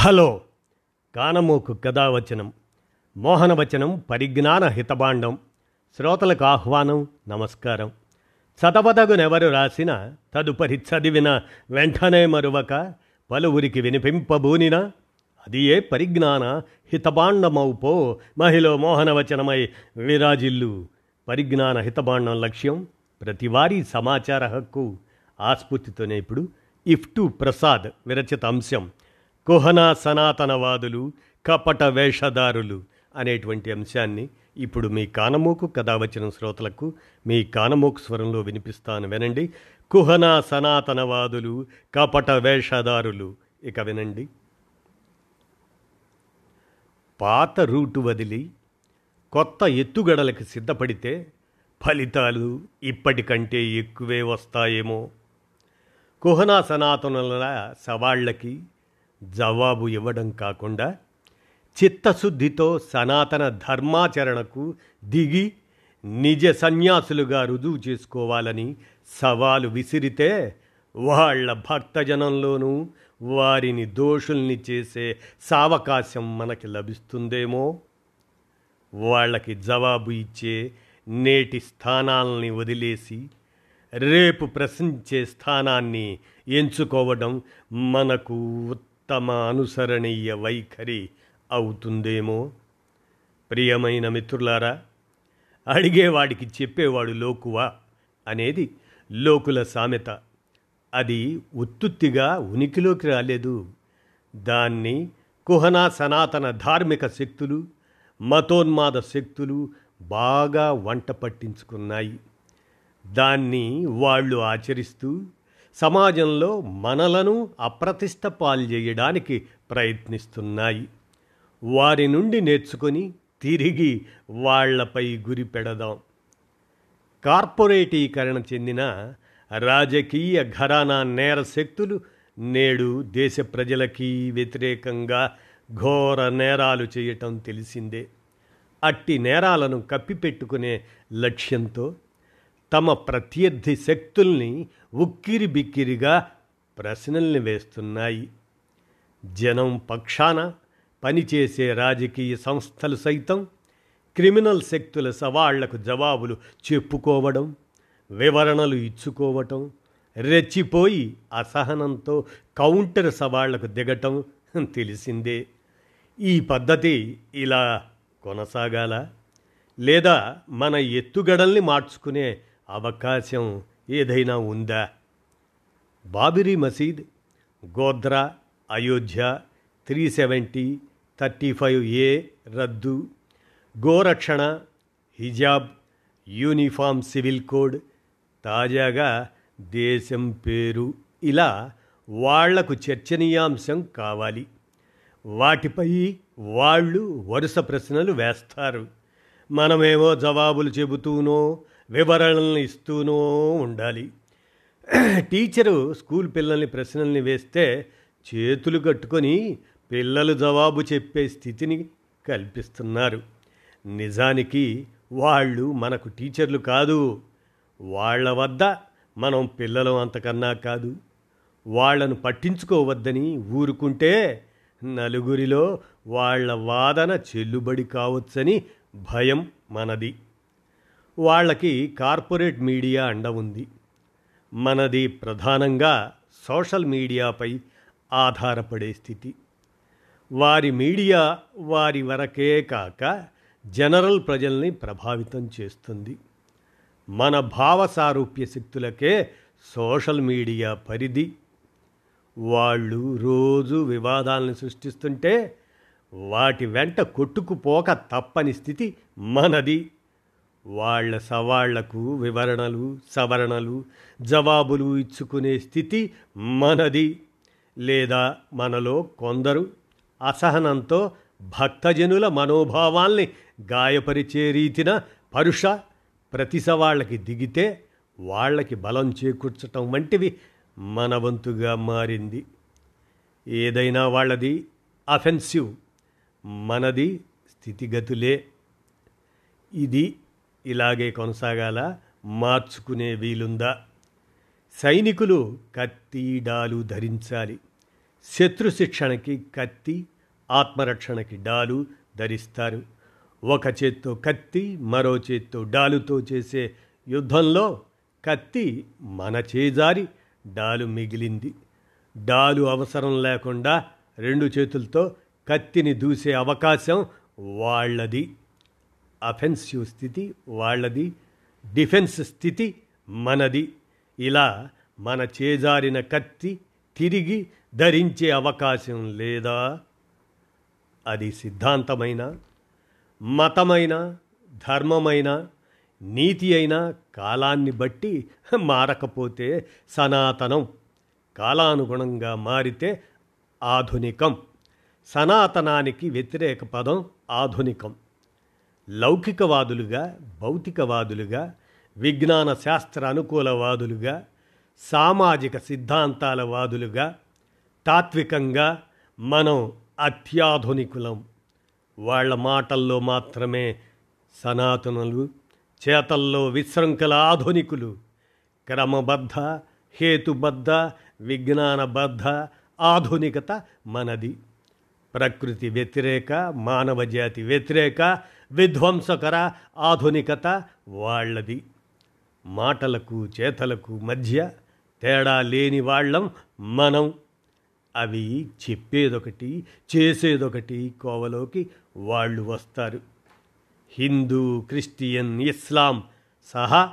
Hello. కానమోకు కథావచనం మోహనవచనం పరిజ్ఞాన హితబాండం శ్రోతలకు ఆహ్వానం నమస్కారం. చదవదగునెవరు రాసిన తదుపరి చదివిన వెంటనే మరువక పలువురికి వినిపింపబూనిన అది ఏ పరిజ్ఞాన హితబాండమౌపో మహిళ మోహనవచనమై విరాజిల్లు. పరిజ్ఞాన హితబాండం లక్ష్యం ప్రతివారీ సమాచార హక్కు. ఆస్ఫూర్తితోనే ఇప్పుడు ఇఫ్ టు ప్రసాద్ విరచిత అంశం. కుహనా సనాతనవాదులు కపట వేషధారులు అనేటువంటి అంశాన్ని ఇప్పుడు మీ కానమోకు కథ వచ్చిన శ్రోతలకు మీ కానమోకు స్వరంలో వినిపిస్తాను. వినండి. కుహనా సనాతనవాదులు కపట వేషధారులు. ఇక వినండి. పాత రూటు వదిలి కొత్త ఎత్తుగడలకు సిద్ధపడితే ఫలితాలు ఇప్పటికంటే ఎక్కువే వస్తాయేమో. కుహనా సనాతనుల సవాళ్ళకి జవాబు ఇవ్వడం కాకుండా చిత్తశుద్ధితో సనాతన ధర్మాచరణకు దిగి నిజ సన్యాసులుగా రుజువు చేసుకోవాలని సవాలు విసిరితే వాళ్ళ భక్తజనంలోనూ వారిని దోషుల్ని చేసే సావకాశం మనకి లభిస్తుందేమో? వాళ్ళకి జవాబు ఇచ్చే నేటి స్థానాలని వదిలేసి రేపు ప్రశ్నించే స్థానాన్ని ఎంచుకోవడం మనకు తమ అనుసరణీయ వైఖరి అవుతుందేమో? ప్రియమైన మిత్రులారా అడిగేవాడికి చెప్పేవాడు లోకువా అనేది లోకుల సామెత. అది ఉత్తుత్తిగా ఉనికిలోకి రాలేదు. దాన్ని కుహనా సనాతన ధార్మిక శక్తులు మతోన్మాద శక్తులు బాగా వంట పట్టించుకున్నాయి. దాన్ని వాళ్ళు ఆచరిస్తూ సమాజంలో మనలను అప్రతిష్ట పాల్చేయడానికి ప్రయత్నిస్తున్నాయి. వారి నుండి నేర్చుకొని తిరిగి వాళ్ళపై గురి పెడదాం. కార్పొరేటీకరణ చెందిన రాజకీయ ఘరానా నేర శక్తులు నేడు దేశ ప్రజలకి వ్యతిరేకంగా ఘోర నేరాలు చేయటం తెలిసిందే. అట్టి నేరాలను కప్పిపెట్టుకునే లక్ష్యంతో తమ ప్రత్యర్థి శక్తుల్ని ఉక్కిరి బిక్కిరిగా ప్రశ్నల్ని వేస్తున్నాయి. జనం పక్షాన పనిచేసే రాజకీయ సంస్థలు సైతం క్రిమినల్ శక్తుల సవాళ్ళకు జవాబులు చెప్పుకోవడం వివరణలు ఇచ్చుకోవటం రెచ్చిపోయి అసహనంతో కౌంటర్ సవాళ్ళకు దిగటం తెలిసిందే. ఈ పద్ధతి ఇలా కొనసాగాల? లేదా మన ఎత్తుగడల్ని మార్చుకునే అవకాశం ఏదైనా ఉందా? Babri Masjid Godhra Ayodhya three seventy thirty five A రద్దు గోరక్షణ హిజాబ్ యూనిఫామ్ సివిల్ కోడ్ తాజాగా దేశం పేరు. ఇలా వాళ్ళకు చర్చనీయాంశం కావాలి. వాటిపై వాళ్ళు వరుస ప్రశ్నలు వేస్తారు. మనమేమో జవాబులు చెబుతూనో వివరణలను ఇస్తూనూ ఉండాలి. టీచరు స్కూల్ పిల్లల్ని ప్రశ్నల్ని వేస్తే చేతులు కట్టుకొని పిల్లలు జవాబు చెప్పే స్థితిని కల్పిస్తున్నారు. నిజానికి వాళ్ళు మనకు టీచర్లు కాదు. వాళ్ళ వద్ద మనం పిల్లలు అంతకన్నా కాదు. వాళ్ళను పట్టించుకోవద్దని ఊరుకుంటే నలుగురిలో వాళ్ళ వాదన చెల్లుబడి కావచ్చని భయం మనది. వాళ్ళకి కార్పొరేట్ మీడియా అండ ఉంది. మనది ప్రధానంగా సోషల్ మీడియాపై ఆధారపడే స్థితి. వారి మీడియా వారి వరకే కాక జనరల్ ప్రజల్ని ప్రభావితం చేస్తుంది. మన భావ సారూప్య శక్తులకే సోషల్ మీడియా పరిధి. వాళ్ళు రోజు వివాదాలను సృష్టిస్తుంటే వాటి వెంట కొట్టుకుపోక తప్పని స్థితి మనది. వాళ్ళ సవాళ్ళకు వివరణలు సవరణలు జవాబులు ఇచ్చుకునే స్థితి మనది. లేదా మనలో కొందరు అసహనంతో భక్తజనుల మనోభావాల్ని గాయపరిచే రీతిన పరుష ప్రతి సవాళ్ళకి దిగితే వాళ్ళకి బలం చేకూర్చటం వంటివి మన వంతుగా మారింది. ఏదైనా వాళ్ళది అఫెన్సివ్ మనది స్థితిగతులే. ఇది ఇలాగే కొనసాగాల? మార్చుకునే వీలుందా? సైనికులు కత్తి డాలు ధరించాలి. శత్రు శిక్షణకి కత్తి ఆత్మరక్షణకి డాలు ధరిస్తారు. ఒక చేత్తో కత్తి మరో చేత్తో డాలుతో చేసే యుద్ధంలో కత్తి మన చేజారి డాలు మిగిలింది. డాలు అవసరం లేకుండా రెండు చేతులతో కత్తిని దూసే అవకాశం వాళ్ళది. అఫెన్సివ్ స్థితి వాళ్ళది డిఫెన్స్ స్థితి మనది. ఇలా మన చేజారిన కత్తి తిరిగి ధరించే అవకాశం లేదా? అది సిద్ధాంతమైన మతమైన ధర్మమైన నీతి అయినా కాలాన్ని బట్టి మారకపోతే సనాతనం కాలానుగుణంగా మారితే ఆధునికం. సనాతనానికి వ్యతిరేక పదం ఆధునికం. లౌకికవాదులుగా భౌతికవాదులుగా విజ్ఞాన శాస్త్ర అనుకూలవాదులుగా సామాజిక సిద్ధాంతాల వాదులుగా తాత్వికంగా మనం అత్యాధునికులం. వాళ్ళ మాటల్లో మాత్రమే సనాతనులు చేతల్లో విశృంఖల ఆధునికులు. క్రమబద్ధ హేతుబద్ధ విజ్ఞానబద్ధ ఆధునికత మనది. ప్రకృతి వ్యతిరేక మానవ జాతి వ్యతిరేక విధ్వంసకర ఆధునికత వాళ్ళది మాటలకు చేతలకు మధ్య తేడా లేని వాళ్ళం మనం. అవి చెప్పేదొకటి చేసేదొకటి కోవలోకి వాళ్ళు వస్తారు. హిందూ క్రిస్టియన్ ఇస్లాం సహా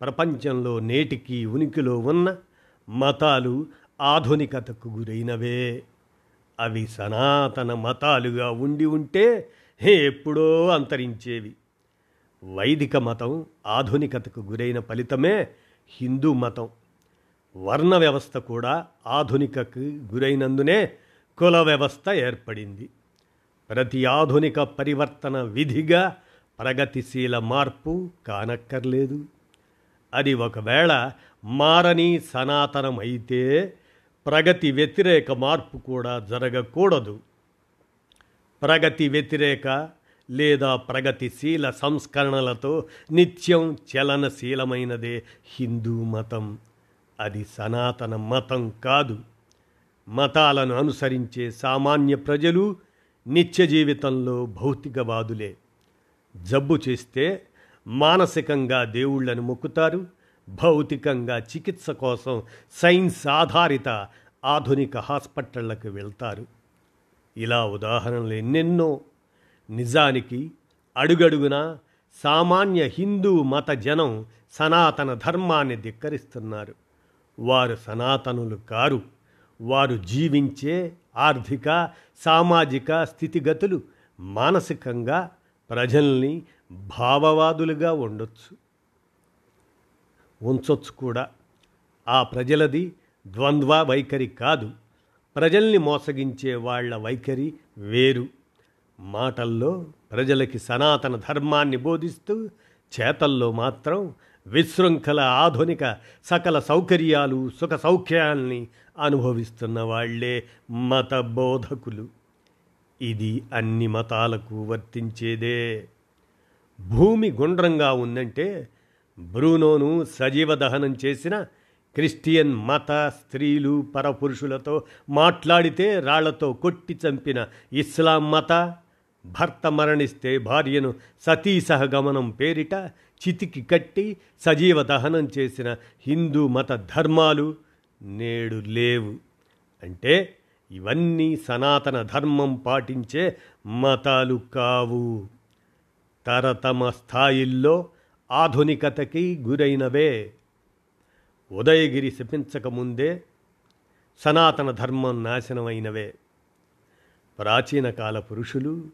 ప్రపంచంలో నేటికి ఉనికిలో ఉన్న మతాలు ఆధునికతకు గురైనవే. అవి సనాతన మతాలుగా ఉండి ఉంటే ఎప్పుడో అంతరించేవి. వైదిక మతం ఆధునికతకు గురైన ఫలితమే హిందూ మతం. వర్ణ వ్యవస్థ కూడా ఆధునికకు గురైనందునే కుల వ్యవస్థ ఏర్పడింది. ప్రతి ఆధునిక పరివర్తన విధిగా ప్రగతిశీల మార్పు కానక్కర్లేదు. అది ఒకవేళ మారని సనాతనం అయితే ప్రగతి వ్యతిరేక మార్పు కూడా జరగకూడదు. ప్రగతి వ్యతిరేక లేదా ప్రగతిశీల సంస్కరణలతో నిత్యం చలనశీలమైనదే హిందూ మతం. అది సనాతన మతం కాదు. మతాలను అనుసరించే సామాన్య ప్రజలు నిత్య జీవితంలో భౌతికవాదులే. జబ్బు చేస్తే మానసికంగా దేవుళ్ళను మొక్కుతారు. భౌతికంగా చికిత్స కోసం సైన్స్ ఆధారిత ఆధునిక హాస్పిటళ్ళకు వెళ్తారు. ఇలా ఉదాహరణలు ఎన్నెన్నో. నిజానికి అడుగడుగునా సామాన్య హిందూ మత జనం సనాతన ధర్మాన్ని ధిక్కరిస్తున్నారు. వారు సనాతనులు కారు. వారు జీవించే ఆర్థిక సామాజిక స్థితిగతులు మానసికంగా ప్రజల్ని భావవాదులుగా ఉండొచ్చు. ఉంచొచ్చు కూడా. ఆ ప్రజలది ద్వంద్వ వైఖరి కాదు. ప్రజల్ని మోసగించే వాళ్ళ వైఖరి వేరు. మాటల్లో ప్రజలకి సనాతన ధర్మాన్ని బోధిస్తూ చేతల్లో మాత్రం విశృంఖల ఆధునిక సకల సౌకర్యాలు సుఖ సౌఖ్యాల్ని అనుభవిస్తున్న వాళ్ళే మత బోధకులు. ఇది అన్ని మతాలకు వర్తించేదే. భూమి గుండ్రంగా ఉందంటే బ్రూనోను సజీవ దహనం చేసిన క్రిస్టియన్ మత స్త్రీలు పరపురుషులతో మాట్లాడితే రాళ్ళతో కొట్టి చంపిన ఇస్లాం మత భర్త మరణిస్తే భార్యను సతీ సహగమనం పేరిట చితికి కట్టి సజీవ దహనం చేసిన హిందూ మత ధర్మాలు నేడు లేవు. అంటే ఇవన్నీ సనాతన ధర్మం పాటించే మతాలు కావు. తరతమ స్థాయిల్లో ఆధునికతకి గురైనవే. ఉదయగిరి శపించకముందే సనాతన ధర్మం నాశనమైనవే. ప్రాచీన కాల పురుషులు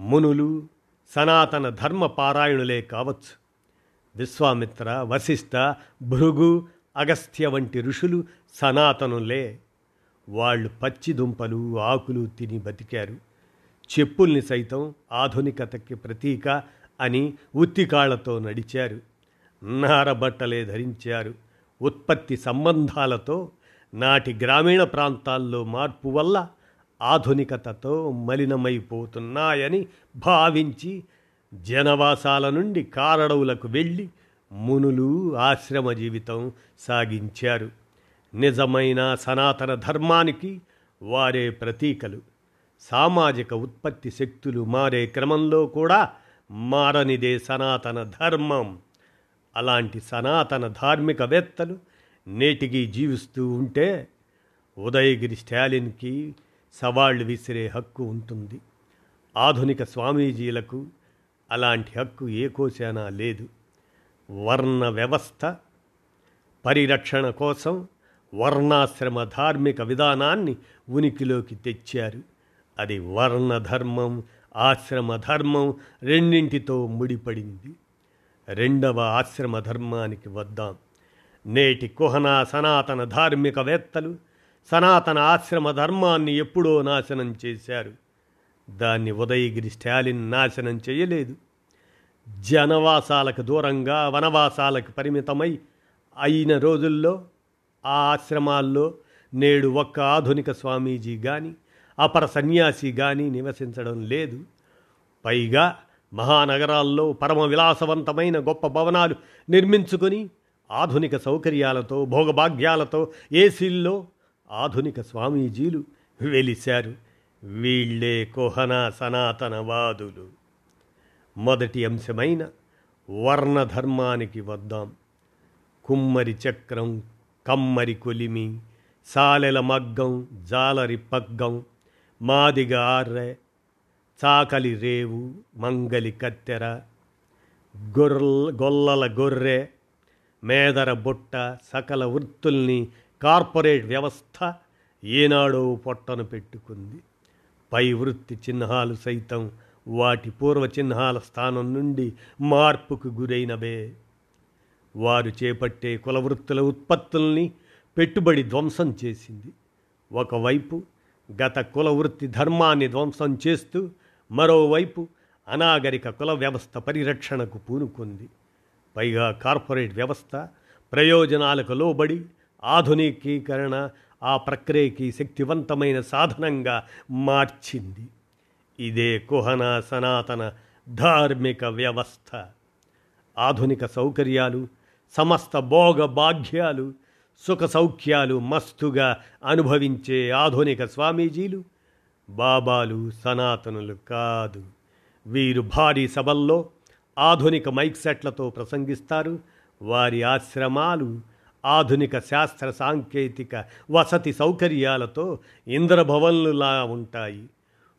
మునులు సనాతన ధర్మ పారాయణులే కావచ్చు. విశ్వామిత్ర వశిష్ఠ భృగు అగస్త్య వంటి ఋషులు సనాతనులే. వాళ్ళు పచ్చి దుంపలు ఆకులు తిని బతికారు. చెప్పుల్ని సైతం ఆధునికతకి ప్రతీక అని ఉత్తికాళ్ళతో నడిచారు. నారబట్టలే ధరించారు. ఉత్పత్తి సంబంధాలతో నాటి గ్రామీణ ప్రాంతాల్లో మార్పు వల్ల ఆధునికతతో మలినమైపోతున్నాయని భావించి జనవాసాల నుండి కారడవులకు వెళ్ళి మునులు ఆశ్రమ జీవితం సాగించారు. నిజమైన సనాతన ధర్మానికి వారే ప్రతీకలు. సామాజిక ఉత్పత్తి శక్తులు మారే క్రమంలో కూడా మారనిదే సనాతన ధర్మం. అలాంటి సనాతన ధార్మికవేత్తలు నేటికి జీవిస్తూ ఉంటే ఉదయగిరి స్టాలిన్కి సవాళ్ళు విసిరే హక్కు ఉంటుంది. ఆధునిక స్వామీజీలకు అలాంటి హక్కు ఏ కోశానా లేదు. వర్ణ వ్యవస్థ పరిరక్షణ కోసం వర్ణాశ్రమ ధార్మిక విధానాన్ని ఉనికిలోకి తెచ్చారు. అది వర్ణ ధర్మం ఆశ్రమ ధర్మం రెండింటితో ముడిపడింది. రెండవ ఆశ్రమ ధర్మానికి వద్దాం. నేటి కుహన సనాతన ధార్మికవేత్తలు సనాతన ఆశ్రమ ధర్మాన్ని ఎప్పుడో నాశనం చేశారు. దాన్ని ఉదయగిరి స్టాలిన్ నాశనం చేయలేదు. జనవాసాలకు దూరంగా వనవాసాలకు పరిమితమై అయిన రోజుల్లో ఆ ఆశ్రమాల్లో నేడు ఒక్క ఆధునిక స్వామీజీ కానీ అపర సన్యాసి కానీ నివసించడం లేదు. పైగా మహానగరాల్లో పరమ విలాసవంతమైన గొప్ప భవనాలు నిర్మించుకొని ఆధునిక సౌకర్యాలతో భోగభాగ్యాలతో ఏసీల్లో ఆధునిక స్వామీజీలు వెలిశారు. వీళ్ళే కుహన సనాతనవాదులు. మొదటి అంశమైన వర్ణధర్మానికి వద్దాం. కుమ్మరి చక్రం కమ్మరి కొలిమి సాలెల మగ్గం జాలరి పగ్గం మాదిగ ఆర్రె చాకలి రేవు మంగలి కత్తెర గొర్ల గొల్లల గొర్రె మేదర బుట్ట సకల వృత్తుల్ని కార్పొరేట్ వ్యవస్థ ఏనాడో పొట్టను పెట్టుకుంది. పై వృత్తి చిహ్నాలు సైతం వాటి పూర్వ చిహ్నాల స్థానం నుండి మార్పుకు గురైనవే. వారు చేపట్టే కులవృత్తుల ఉత్పత్తుల్ని పెట్టుబడి ధ్వంసం చేసింది. ఒకవైపు గత కులవృత్తి ధర్మాన్ని ధ్వంసం చేస్తూ మరోవైపు అనాగరిక కుల వ్యవస్థ పరిరక్షణకు పూనుకుంది. పైగా కార్పొరేట్ వ్యవస్థ ప్రయోజనాలకు లోబడి ఆధునికీకరణ ఆ ప్రక్రియకి శక్తివంతమైన సాధనంగా మార్చింది. ఇదే కుహన సనాతన ధార్మిక వ్యవస్థ. ఆధునిక సౌకర్యాలు సమస్త భోగ భాగ్యాలు సుఖ సౌఖ్యాలు మస్తుగా అనుభవించే ఆధునిక స్వామీజీలు బాబాలు సనాతనులు కాదు. వీరు భారీ సభల్లో ఆధునిక మైక్ సెట్లతో ప్రసంగిస్తారు. వారి ఆశ్రమాలు ఆధునిక శాస్త్ర సాంకేతిక వసతి సౌకర్యాలతో ఇంద్రభవన్లులా ఉంటాయి.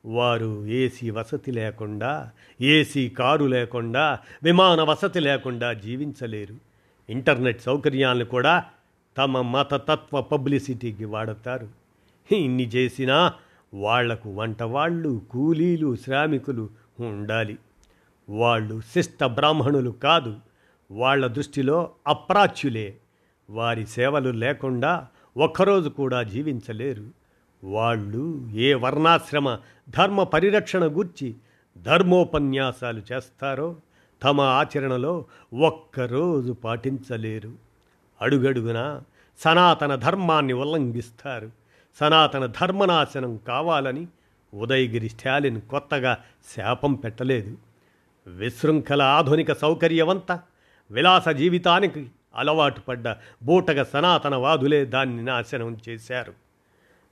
వారు ఏసీ వసతి లేకుండా ఏసీ కారు లేకుండా విమాన వసతి లేకుండా జీవించలేరు. ఇంటర్నెట్ సౌకర్యాలను కూడా తమ మతతత్వ పబ్లిసిటీకి వాడతారు. ఇన్ని చేసినా వాళ్ళకు వంట వాళ్ళు కూలీలు శ్రామికులు ఉండాలి. వాళ్ళు శిష్ట బ్రాహ్మణులు కాదు. వాళ్ళ దృష్టిలో అప్రాచ్యులే. వారి సేవలు లేకుండా ఒక్కరోజు కూడా జీవించలేరు. వాళ్ళు ఏ వర్ణాశ్రమ ధర్మ పరిరక్షణ గూర్చి ధర్మోపన్యాసాలు చేస్తారో తమ ఆచరణలో ఒక్కరోజు పాటించలేరు. అడుగడుగునా సనాతన ధర్మాన్ని ఉల్లంఘిస్తారు. సనాతన ధర్మనాశనం కావాలని ఉదయగిరి స్టాలిన్ కొత్తగా శాపం పెట్టలేదు. విశృంఖల ఆధునిక సౌకర్యవంత విలాస జీవితానికి అలవాటు పడ్డ బూటగ సనాతనవాదులే దాన్ని నాశనం చేశారు.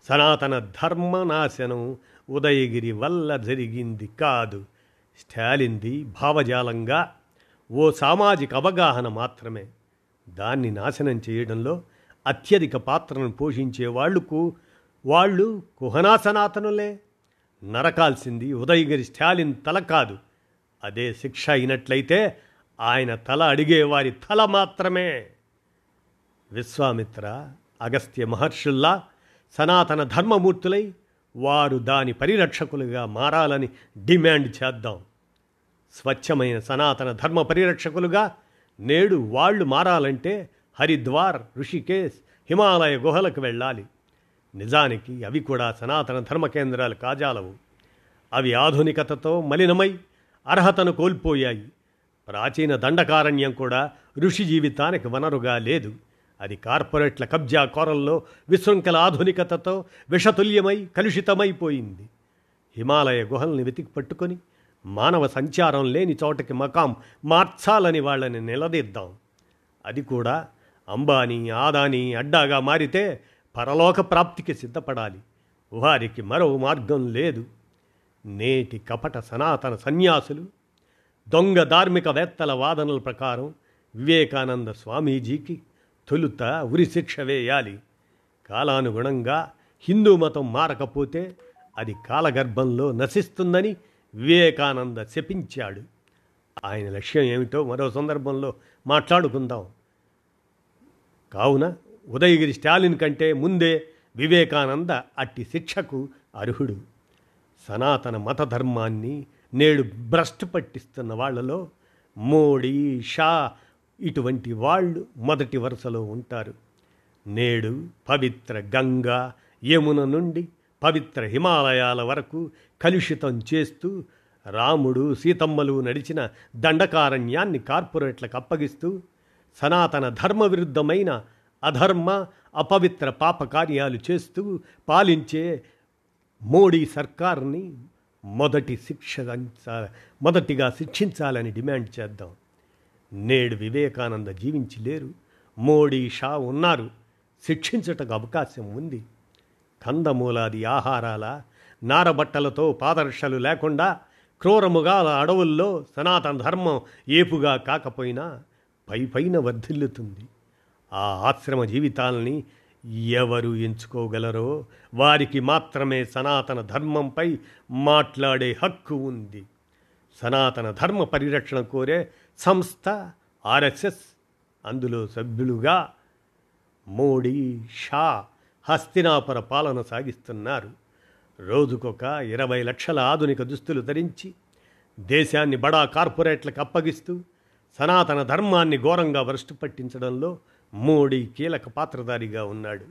సనాతన ధర్మ నాశనం ఉదయగిరి వల్ల జరిగింది కాదు. స్టాలిన్ది భావజాలంగా ఓ సామాజిక అవగాహన మాత్రమే. దాన్ని నాశనం చేయడంలో అత్యధిక పాత్రను పోషించే వాళ్ళకు వాళ్ళు కుహనా సనాతనులే. నరకాల్సింది ఉదయగిరి స్టాలిన్ తల కాదు. అదే శిక్ష అయినట్లయితే ఆయన తల అడిగే వారి తల మాత్రమే. విశ్వామిత్ర అగస్త్య మహర్షుల్లా సనాతన ధర్మమూర్తులై వారు దాని పరిరక్షకులుగా మారాలని డిమాండ్ చేద్దాం. స్వచ్ఛమైన సనాతన ధర్మ పరిరక్షకులుగా నేడు వాళ్ళు మారాలంటే హరిద్వార్ ఋషికేశ్ హిమాలయ గుహలకు వెళ్ళాలి. నిజానికి అవి కూడా సనాతన ధర్మ కేంద్రాలు కాజాలవు. అవి ఆధునికతతో మలినమై అర్హతను కోల్పోయాయి. ప్రాచీన దండకారణ్యం కూడా ఋషి జీవితానికి వనరుగా లేదు. అది కార్పొరేట్ల కబ్జా కోరల్లో విశృంఖల ఆధునికతతో విషతుల్యమై కలుషితమైపోయింది హిమాలయ గుహల్ని వెతికి పట్టుకొని మానవ సంచారం లేని చోటకి మకాం మార్చాలని వాళ్ళని నిలదీద్దాం. అది కూడా అంబానీ ఆదానీ అడ్డాగా మారితే పరలోక ప్రాప్తికి సిద్ధపడాలి. వారికి మరో మార్గం లేదు. నేటి కపట సనాతన సన్యాసులు దొంగ ధార్మికవేత్తల వాదనల ప్రకారం వివేకానంద స్వామీజీకి తొలుత ఉరిశిక్ష వేయాలి. కాలానుగుణంగా హిందూ మతం మారకపోతే అది కాలగర్భంలో నశిస్తుందని వివేకానంద శపించాడు. ఆయన లక్ష్యం ఏమిటో మరో సందర్భంలో మాట్లాడుకుందాం. కావున ఉదయగిరి స్టాలిన్ కంటే ముందే వివేకానంద అట్టి శిక్షకు అర్హుడు. సనాతన మత ధర్మాన్ని నేడు భ్రష్టు పట్టిస్తున్న వాళ్ళలో మోడీ షా ఇటువంటి వాళ్ళు మొదటి వరుసలో ఉంటారు. నేడు పవిత్ర గంగా యమున నుండి పవిత్ర హిమాలయాల వరకు కలుషితం చేస్తూ రాముడు సీతమ్మలు నడిచిన దండకారణ్యాన్ని కార్పొరేట్లకు అప్పగిస్తూ సనాతన ధర్మ విరుద్ధమైన అధర్మ అపవిత్ర పాప కార్యాలు చేస్తూ పాలించే మోడీ సర్కార్ని మొదటి శిక్ష మొదటిగా శిక్షించాలని డిమాండ్ చేద్దాం. నేడు వివేకానంద జీవించి లేరు. మోడీ షా ఉన్నారు. శిక్షించటకు అవకాశం ఉంది. కందమూలాది ఆహారాల నారబట్టలతో పాదర్శలు లేకుండా క్రూరముగాల అడవుల్లో సనాతన ధర్మం ఏపుగా కాకపోయినా పై పైన వర్ధిల్లుతుంది. ఆ ఆశ్రమ జీవితాల్ని ఎవరు ఎంచుకోగలరో వారికి మాత్రమే సనాతన ధర్మంపై మాట్లాడే హక్కు ఉంది. సనాతన ధర్మ పరిరక్షణ కోరే సంస్థ ఆర్ఎస్ఎస్ అందులో సభ్యులుగా మోడీ షా హస్తినాపుర పాలన సాగిస్తున్నారు. రోజుకొక ఇరవై లక్షల ఆధునిక దుస్తులు ధరించి దేశాన్ని బడా కార్పొరేట్లకు అప్పగిస్తూ సనాతన ధర్మాన్ని ఘోరంగా భ్రష్టు పట్టించడంలో మోడీ కీలక పాత్రధారిగా ఉన్నాడు.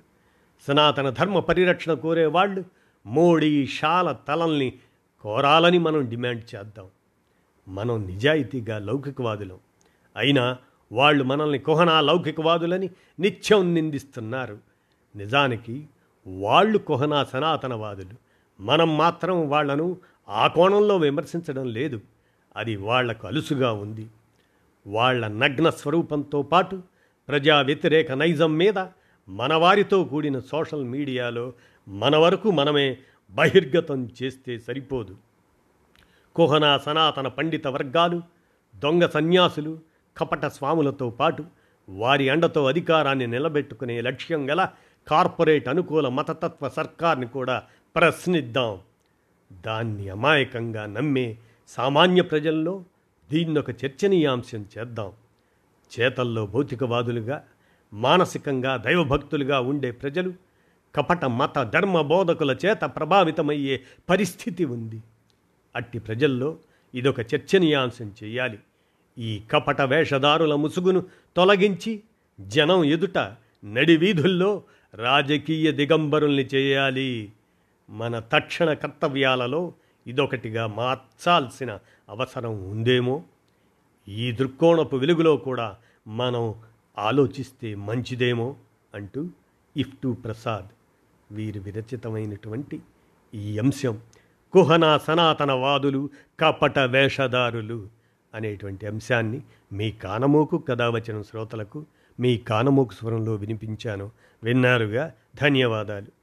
సనాతన ధర్మ పరిరక్షణ కోరేవాళ్ళు మోడీ షాల తలల్ని కోరాలని మనం డిమాండ్ చేద్దాం. మనం నిజాయితీగా లౌకికవాదులం. అయినా వాళ్ళు మనల్ని కుహనా లౌకికవాదులని నిత్యం నిందిస్తున్నారు. నిజానికి వాళ్ళు కుహనా సనాతనవాదులు. మనం మాత్రం వాళ్ళను ఆ కోణంలో విమర్శించడం లేదు. అది వాళ్ళకు అలుసుగా ఉంది. వాళ్ళ నగ్న స్వరూపంతో పాటు ప్రజా వ్యతిరేక నైజం మీద మనవారితో కూడిన సోషల్ మీడియాలో మన వరకు మనమే బహిర్గతం చేస్తే సరిపోదు. కుహనా సనాతన పండిత వర్గాలు దొంగ సన్యాసులు కపట స్వాములతో పాటు వారి అండతో అధికారాన్ని నిలబెట్టుకునే లక్ష్యం గల కార్పొరేట్ అనుకూల మతతత్వ సర్కార్ని కూడా ప్రశ్నిద్దాం. దాన్ని అమాయకంగా నమ్మే సామాన్య ప్రజల్లో దీన్నొక చర్చనీయాంశం చేద్దాం. చేతల్లో భౌతికవాదులుగా మానసికంగా దైవభక్తులుగా ఉండే ప్రజలు కపట మత ధర్మ బోధకుల చేత ప్రభావితమయ్యే పరిస్థితి ఉంది. అట్టి ప్రజల్లో ఇదొక చర్చనీయాంశం చేయాలి. ఈ కపట వేషధారుల ముసుగును తొలగించి జనం ఎదుట నడివీధుల్లో రాజకీయ దిగంబరుల్ని చేయాలి. మన తక్షణ కర్తవ్యాలలో ఇదొకటిగా మార్చాల్సిన అవసరం ఉందేమో? ఈ దృక్కోణపు వెలుగులో కూడా మనం ఆలోచిస్తే మంచిదేమో అంటూ ఇఫ్టు ప్రసాద్ వీరి విరచితమైనటువంటి ఈ అంశం. కుహనా సనాతనవాదులు కపట వేషధారులు అనేటువంటి అంశాన్ని మీ కానమోకు కథ వచ్చిన శ్రోతలకు మీ కానమోకు స్వరంలో వినిపించాను. విన్నారుగా? ధన్యవాదాలు.